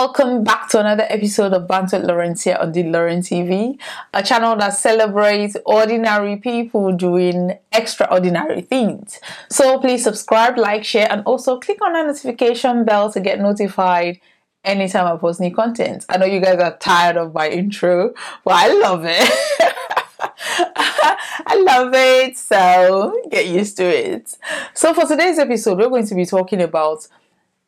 welcome back to another episode of Banter with Lawrencia on the Lauren TV, a channel that celebrates ordinary people doing extraordinary things. So please subscribe, like, share, and also click on the notification bell to get notified anytime I post new content. I know you guys are tired of my intro, but I love it. I love it, so get used to it. So, for today's episode, we're going to be talking about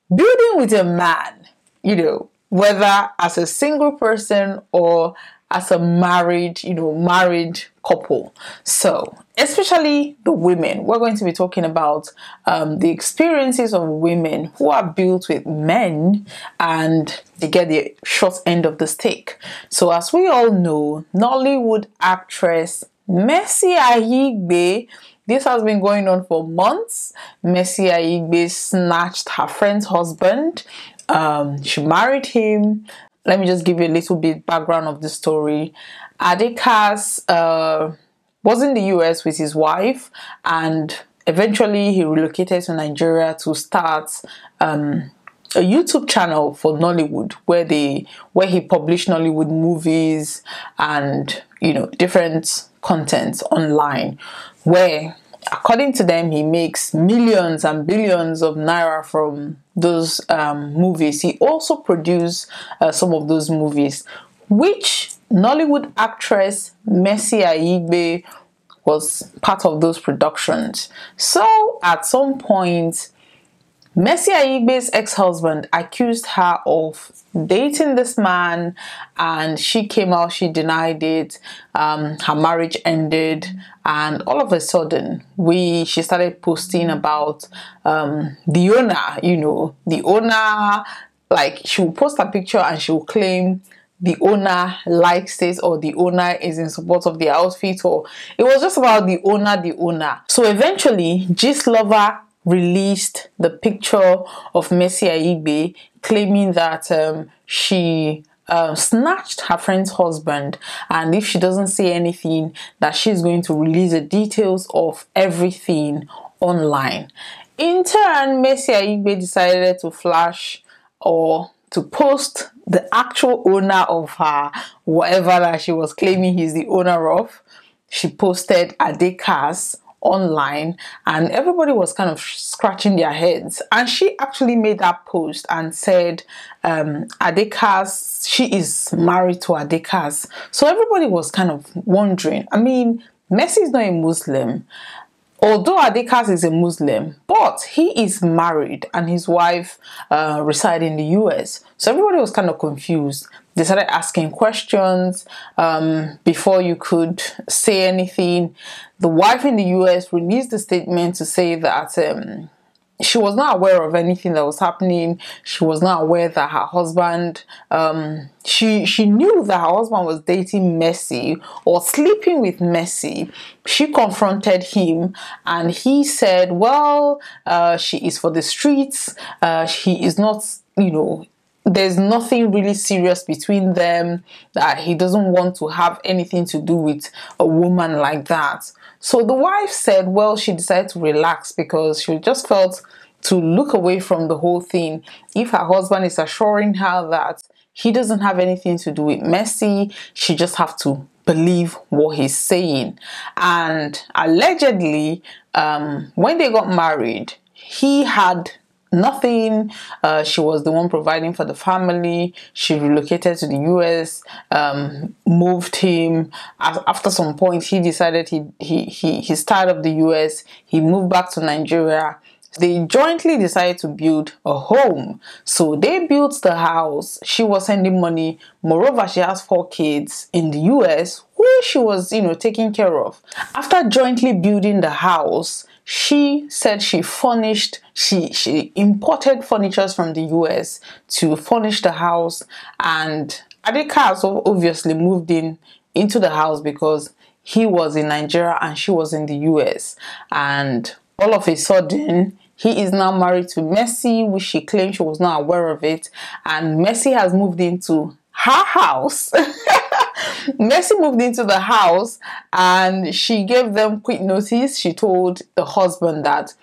building with a man you know, whether as a single person or as a married, you know, married couple. So, especially the women, we're going to be talking about um, the experiences of women who are built with men and they get the short end of the stick. So, as we all know, Nollywood actress Mercy Aigbe this has been going on for months. Mercy Aigbe snatched her friend's husband um, she married him. Let me just give you a little bit background of the story. Adekas uh, was in the US with his wife, and eventually he relocated to Nigeria to start um, a YouTube channel for Nollywood, where they where he published Nollywood movies and you know different content online, where according to them, he makes millions and billions of naira from those um, movies. He also produced uh, some of those movies, which Nollywood actress Mercy Aigbe was part of those productions. So at some point, Mercy Aigbe's ex-husband accused her of dating this man and she came out, she denied it. Um, her marriage ended and all of a sudden we she started posting about um, the owner, you know, the owner like she will post a picture and she will claim the owner likes this or the owner is in support of the outfit or it was just about the owner the owner so eventually Gistlover released the picture of Mercy Aigbe claiming that um, she uh, snatched her friend's husband and if she doesn't say anything that she's going to release the details of everything online. In turn, Mercy Aigbe decided to flash or to post the actual owner of her whatever that she was claiming he's the owner of. She posted Adekas online and everybody was kind of scratching their heads. And she actually made that post and said um adekas she is married to adekas. So everybody was kind of wondering. I mean Mercy is not a muslim although Adekas is a Muslim, but he is married and his wife uh, reside in the US. So everybody was kind of confused. They started asking questions um, before you could say anything. The wife in the US released a statement to say that um, she was not aware of anything that was happening. She was not aware that her husband, um, she she knew that her husband was dating Mercy or sleeping with Mercy. She confronted him, and he said, "Well, uh, she is for the streets. Uh, he is not, you know." There's nothing really serious between them, that he doesn't want to have anything to do with a woman like that. So the wife said, well, she decided to relax because she just felt to look away from the whole thing. If her husband is assuring her that he doesn't have anything to do with Mercy, she just have to believe what he's saying. And allegedly, um, when they got married, he had nothing. Uh, she was the one providing for the family. She relocated to the US, um, moved him. After some point, he decided he, he, he, he's tired of the US. He moved back to Nigeria. They jointly decided to build a home. So they built the house. She was sending money. Moreover, she has four kids in the US who she was, you know, taking care of. After jointly building the house, she said she furnished she she imported furnitures from the US to furnish the house and Adeka obviously moved in into the house because he was in Nigeria and she was in the US and all of a sudden he is now married to Mercy which she claimed she was not aware of it. And Mercy has moved into her house Mercy moved into the house and she gave them quick notice. She told the husband that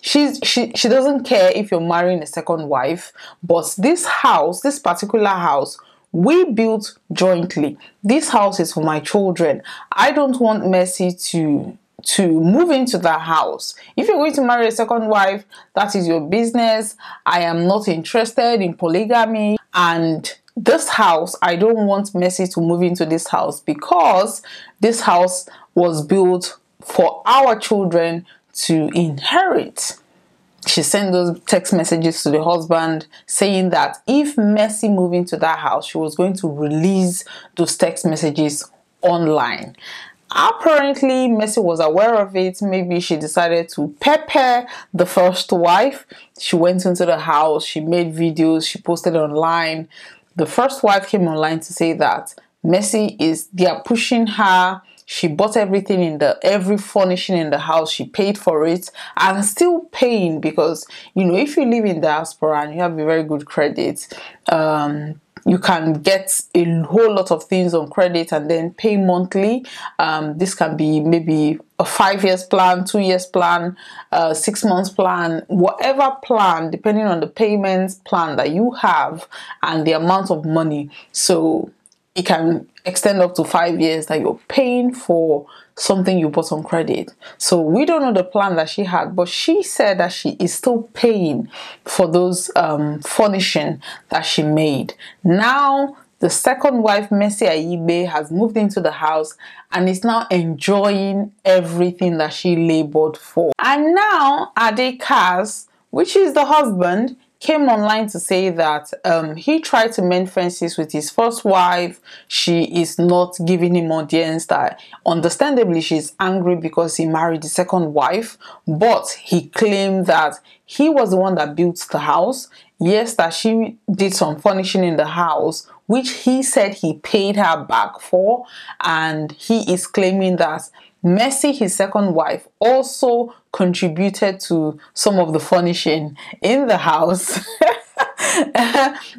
she's she she doesn't care if you're marrying a second wife but this house this particular house we built jointly. This house is for my children. I don't want mercy to to move into that house. If you're going to marry a second wife that is your business. I am not interested in polygamy. And this house i don't want mercy to move into this house because this house was built for our children to inherit. She sent those text messages to the husband saying that if Mercy moved into that house, she was going to release those text messages online. Apparently, Mercy was aware of it. Maybe she decided to pepper the first wife. She went into the house, she made videos, she posted online. The first wife came online to say that Mercy is, they are pushing her. She bought everything in the every furnishing in the house. She paid for it and still paying because you know if you live in diaspora and you have a very good credit um, you can get a whole lot of things on credit and then pay monthly. Um, this can be maybe a five years plan, two years plan, uh, six months plan, whatever plan, depending on the payments plan that you have and the amount of money. So it can extend up to five years that you're paying for something you bought on credit. So we don't know the plan that she had, but she said that she is still paying for those um, furnishing that she made. Now the second wife, Mercy Aigbe, has moved into the house and is now enjoying everything that she labored for. And now Ade Kass, which is the husband, came online to say that um, he tried to mend fences with his first wife. She is not giving him audience. That understandably, she's angry because he married the second wife, but he claimed that he was the one that built the house. Yes, that she did some furnishing in the house, which he said he paid her back for, and he is claiming that Mercy, his second wife, also contributed to some of the furnishing in the house.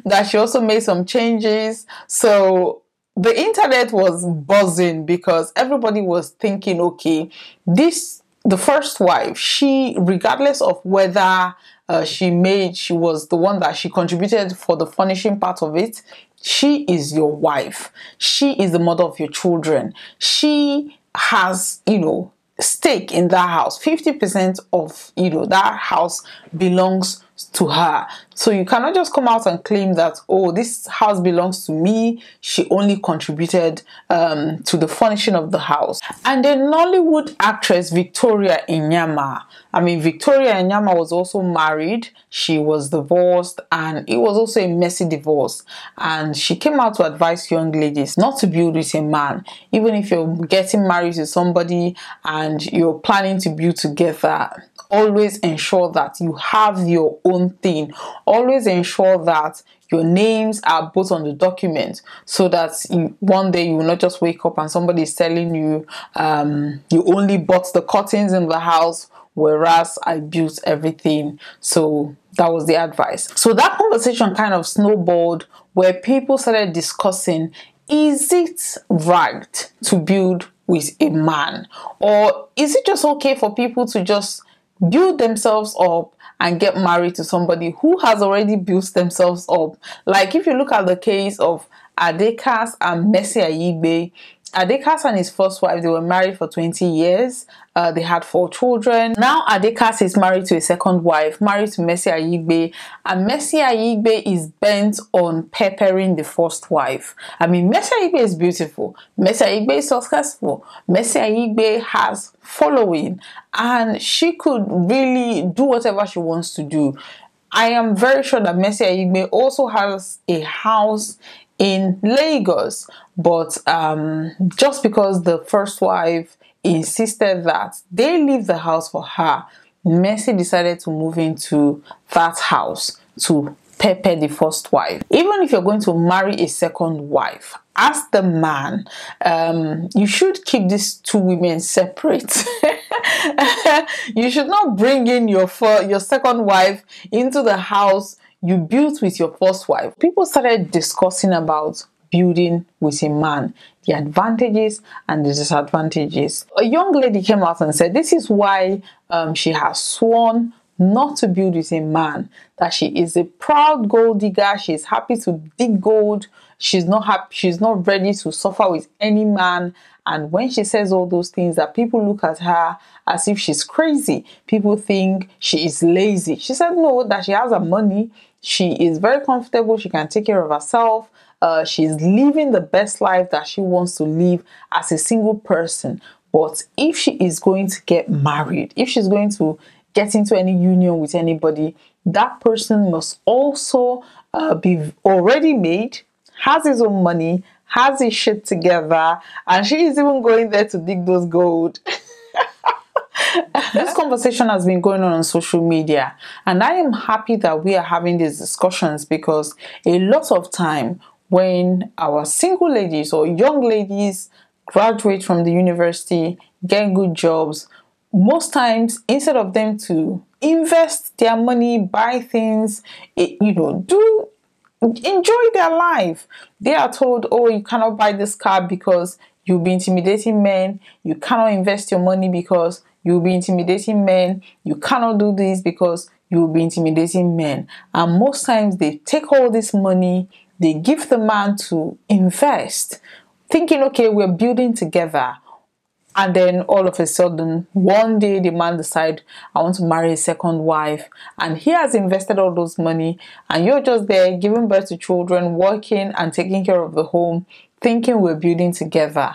that she also made some changes. So the internet was buzzing because everybody was thinking, okay, this the first wife, she regardless of whether uh, she made, she was the one that she contributed for the furnishing part of it. She is your wife. She is the mother of your children. She has, you know, stake in that house. 50% of you know that house belongs to her. So you cannot just come out and claim that oh this house belongs to me. She only contributed um, to the furnishing of the house. And then nollywood actress victoria inyama i mean victoria inyama was also married. She was divorced and it was also a messy divorce. And she came out to advise young ladies not to build with a man even if you're getting married to somebody and you're planning to build together always ensure that you have your own thing. Always ensure that your names are both on the document so that one day you will not just wake up and somebody is telling you um, you only bought the curtains in the house whereas I built everything. So that was the advice. So that conversation kind of snowballed where people started discussing is it right to build with a man or is it just okay for people to just build themselves up and get married to somebody who has already built themselves up. Like if you look at the case of Ade Kass and Mercy Aigbe, Ade Kass and his first wife, they were married for 20 years. Uh, they had four children. Now Adekas is married to a second wife, married to Mercy Aigbe, and Mercy Aigbe is bent on peppering the first wife. I mean, Mercy Aigbe is beautiful. Mercy Aigbe is successful. Mercy Aigbe has following, and she could really do whatever she wants to do. I am very sure that Mercy Aigbe also has a house in Lagos, but um, just because the first wife insisted that they leave the house for her, Mercy decided to move into that house to pepper the first wife. Even if you're going to marry a second wife, as the man, um, you should keep these two women separate. you should not bring in your your second wife into the house you built with your first wife, people started discussing about building with a man, the advantages and the disadvantages. A young lady came out and said this is why um, she has sworn not to build with a man, that she is a proud gold digger, she's happy to dig gold, she's not happy, she's not ready to suffer with any man. And when she says all those things, that people look at her as if she's crazy. People think she is lazy. She said no, that she has her money, she is very comfortable, she can take care of herself. Uh, she's living the best life that she wants to live as a single person. But if she is going to get married, if she's going to get into any union with anybody, that person must also uh, be already made, has his own money, has his shit together, and she is even going there to dig those gold. this conversation has been going on on social media, and I am happy that we are having these discussions because a lot of time when our single ladies or young ladies graduate from the university, get good jobs, most times instead of them to invest their money buy things eh, you know do enjoy their life. They are told oh you cannot buy this car because you'll be intimidating men. You cannot invest your money because you'll be intimidating men. You cannot do this because you'll be intimidating men. And most times they take all this money they give the man to invest thinking okay we're building together. And then all of a sudden one day the man decide i want to marry a second wife. And he has invested all those money and you're just there giving birth to children working and taking care of the home thinking we're building together.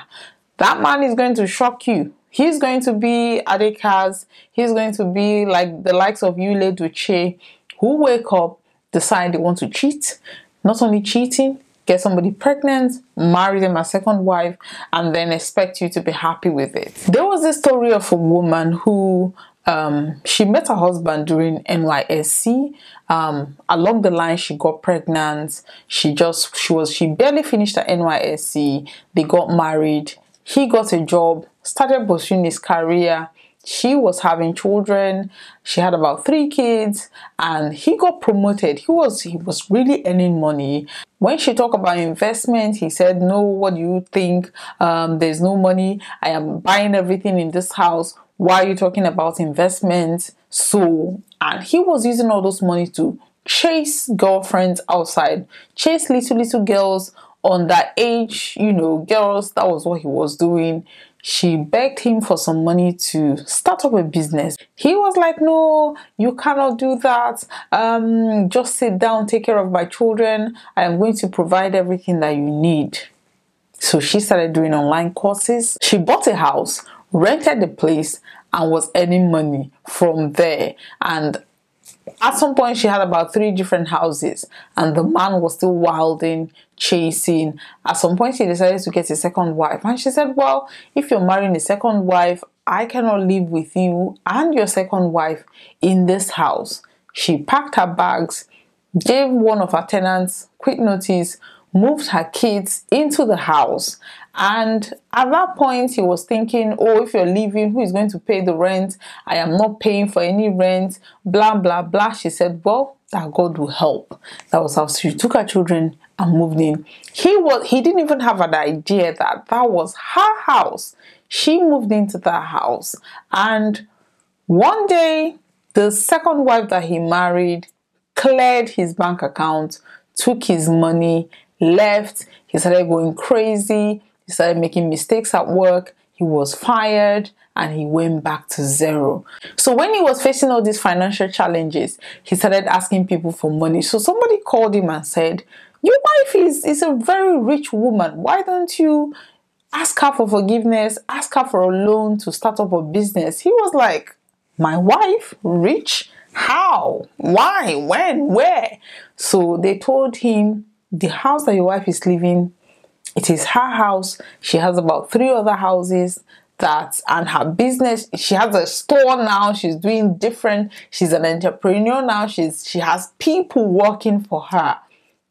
That man is going to shock you he's going to be Adekas. He's going to be like the likes of Yul Edochie, who wake up, decide they want to cheat. Not only cheating, get somebody pregnant, marry them as second wife, and then expect you to be happy with it. There was a story of a woman who um, she met her husband during NYSC. Um, along the line, she got pregnant. She just she was she barely finished her NYSC. They got married. He got a job, started pursuing his career. She was having children. She had about three kids and he got promoted. He was he was really earning money. When she talked about investment he said no what do you think? Um, there's no money. I am buying everything in this house. Why are you talking about investment? So and he was using all those money to chase girlfriends outside chase little little girls on that age you know girls that was what he was doing she begged him for some money to start up a business. He was like, No, you cannot do that. Um, just sit down, take care of my children. I am going to provide everything that you need. So she started doing online courses. She bought a house, rented the place, and was earning money from there. And at some point, she had about three different houses, and the man was still wilding, chasing. At some point, she decided to get a second wife, and she said, Well, if you're marrying a second wife, I cannot live with you and your second wife in this house. She packed her bags, gave one of her tenants quick notice, moved her kids into the house. And at that point, he was thinking, oh, if you're leaving, who is going to pay the rent? I am not paying for any rent, blah, blah, blah. She said, well, that God will help. That was how she took her children and moved in. He was he didn't even have an idea that that was her house. She moved into that house. And one day, the second wife that he married cleared his bank account, took his money, left. He started going crazy. He started making mistakes at work. He was fired and he went back to zero. So when he was facing all these financial challenges, he started asking people for money. So somebody called him and said, Your wife is, is a very rich woman. Why don't you ask her for forgiveness? Ask her for a loan to start up a business. He was like, My wife? Rich? How? Why? When? Where? So they told him the house that your wife is living, it is her house. She has about three other houses that and her business she has a store now. She's doing different. She's an entrepreneur now. She's she has people working for her.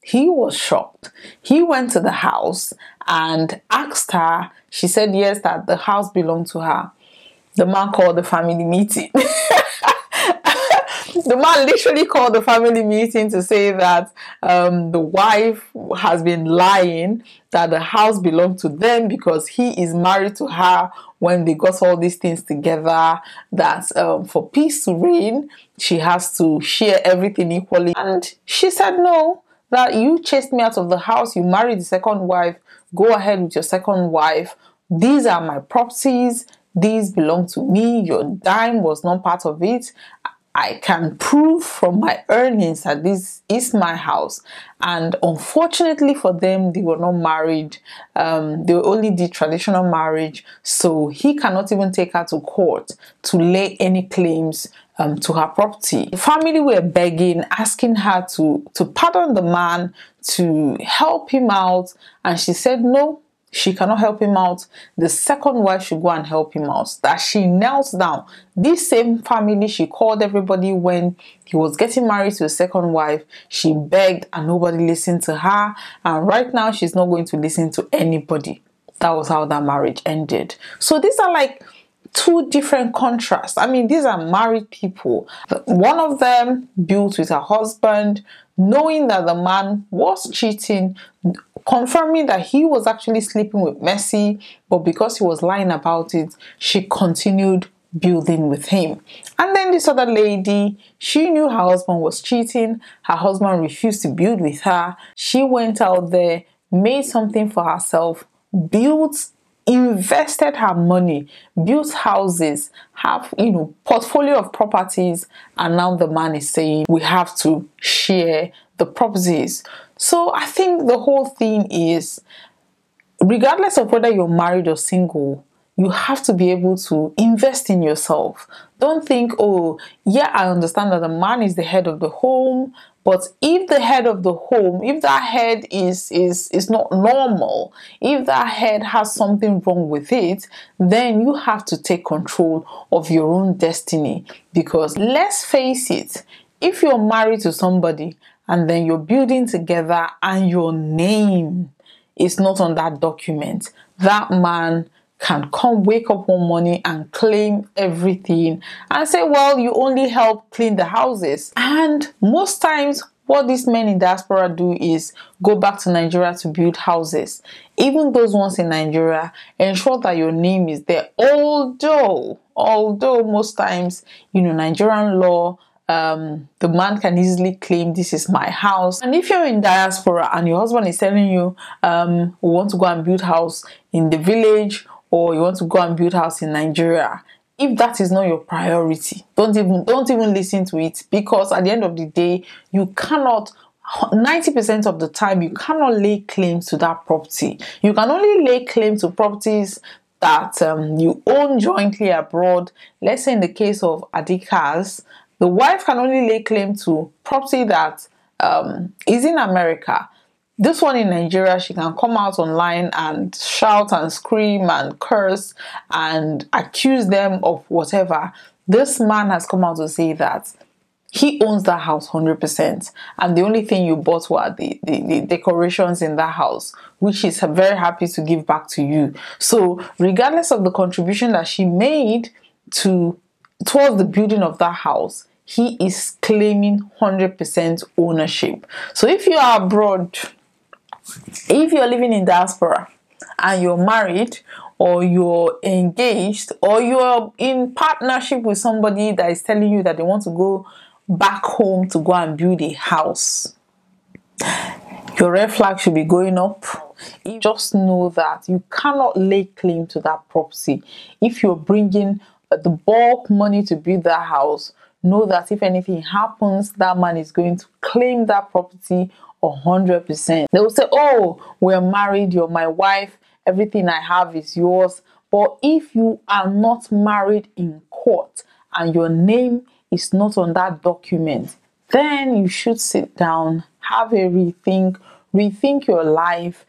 He was shocked. He went to the house and asked her she said yes that the house belonged to her. The man called the family meeting the man literally called the family meeting to say that um, the wife has been lying that the house belonged to them because he is married to her when they got all these things together that um, for peace to reign she has to share everything equally. And she said no that you chased me out of the house. You married the second wife. Go ahead with your second wife. These are my properties. These belong to me. Your dime was not part of it I can prove from my earnings that this is my house. And unfortunately for them, they were not married. Um, they were only did traditional marriage. So he cannot even take her to court to lay any claims um, to her property. The family were begging, asking her to, to pardon the man, to help him out. And she said, no, she cannot help him out. The second wife should go and help him out. That she knelt down. This same family, she called everybody when he was getting married to a second wife. She begged and nobody listened to her. And right now, she's not going to listen to anybody. That was how that marriage ended. So these are like two different contrasts. I mean, these are married people. One of them built with her husband, knowing that the man was cheating, confirming that he was actually sleeping with Mercy, but because he was lying about it, she continued building with him. And then this other lady, she knew her husband was cheating, her husband refused to build with her. She went out there, made something for herself, built invested her money, built houses, have you know portfolio of properties, and now the man is saying we have to share the properties. So I think the whole thing is regardless of whether you're married or single, you have to be able to invest in yourself. Don't think, oh, yeah, I understand that the man is the head of the home, but if the head of the home, if that head is is is not normal, if that head has something wrong with it, then you have to take control of your own destiny. Because let's face it, if you're married to somebody and then you're building together and your name is not on that document, that man can come wake up one morning and claim everything and say, Well, you only help clean the houses. And most times, what these men in diaspora do is go back to Nigeria to build houses. Even those ones in Nigeria, ensure that your name is there. Although, although most times, you know, Nigerian law um, the man can easily claim this is my house. And if you're in diaspora and your husband is telling you, um, we want to go and build house in the village or you want to go and build house in Nigeria, if that is not your priority, don't even don't even listen to it because at the end of the day, you cannot 90% of the time you cannot lay claims to that property. You can only lay claim to properties that um, you own jointly abroad. Let's say in the case of Adikas, the wife can only lay claim to property that um, is in America. This one in Nigeria, she can come out online and shout and scream and curse and accuse them of whatever. This man has come out to say that he owns that house 100% and the only thing you bought were the, the, the, decorations in that house which he's very happy to give back to you so regardless of the contribution that she made to towards the building of that house he is claiming 100% ownership. So if you are abroad if you're living in diaspora and you're married or you're engaged or you're in partnership with somebody that is telling you that they want to go back home to go and build a house your red flag should be going up. You just know that you cannot lay claim to that property if you're bringing the bulk money to build that house know that if anything happens that man is going to claim that property 100%. They will say, Oh, we're married, you're my wife, everything I have is yours. But if you are not married in court and your name is not on that document, then you should sit down, have a rethink, rethink your life.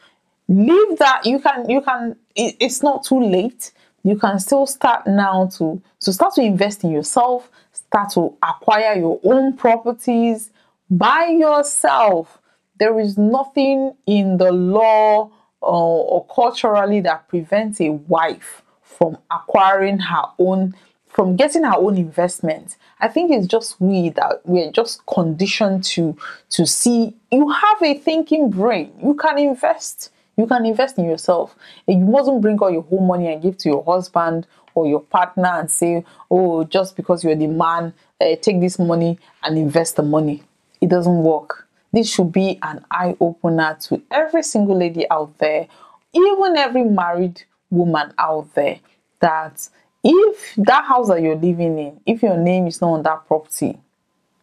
Leave that. You can, you can, it, it's not too late. You can still start now to, to start to invest in yourself, start to acquire your own properties by yourself there is nothing in the law or, or culturally that prevents a wife from acquiring her own from getting her own investment. I think it's just we that we're just conditioned to to see you have a thinking brain. You can invest. You can invest in yourself. You mustn't bring all your whole money and give to your husband or your partner and say, "Oh, just because you're the man, uh, take this money and invest the money." It doesn't work. This should be an eye opener to every single lady out there, even every married woman out there, that if that house that you're living in, if your name is not on that property,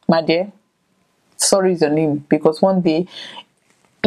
my dear, sorry is your name because one day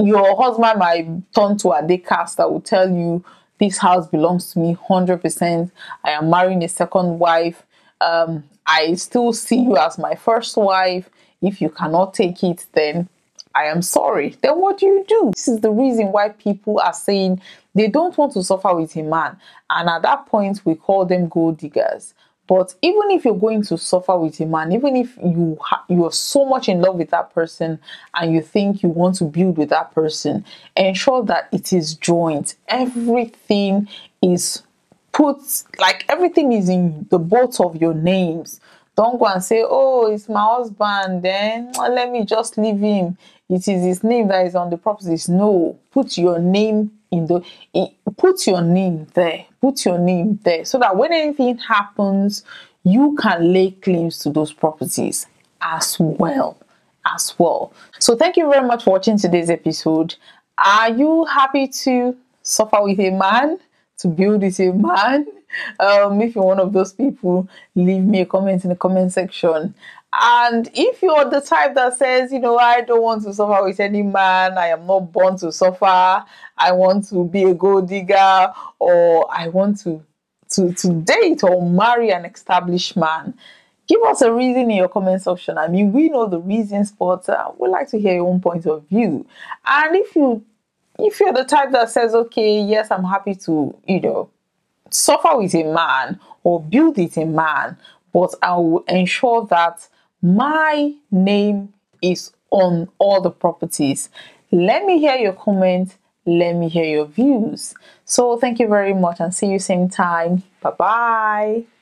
your husband might turn to a day cast that will tell you this house belongs to me 100%. I am marrying a second wife. Um, I still see you as my first wife. If you cannot take it, then I am sorry. Then what do you do? This is the reason why people are saying they don't want to suffer with a man. And at that point, we call them gold diggers. But even if you're going to suffer with a man, even if you ha- you are so much in love with that person and you think you want to build with that person, ensure that it is joint. Everything is put like everything is in the both of your names. Don't go and say, "Oh, it's my husband." Then let me just leave him. It is his name that is on the properties. No, put your name in the put your name there put your name there so that when anything happens you can lay claims to those properties as well as well so thank you very much for watching today's episode are you happy to suffer with a man to build with a man um, if you're one of those people leave me a comment in the comment section and if you're the type that says, you know, I don't want to suffer with any man, I am not born to suffer, I want to be a gold digger, or I want to to, to date or marry an established man, give us a reason in your comment section. I mean, we know the reasons, but uh, we'd like to hear your own point of view. And if you if you're the type that says, okay, yes, I'm happy to, you know, suffer with a man or build with a man, but I will ensure that my name is on all the properties. Let me hear your comment. Let me hear your views. So thank you very much and see you same time. Bye bye.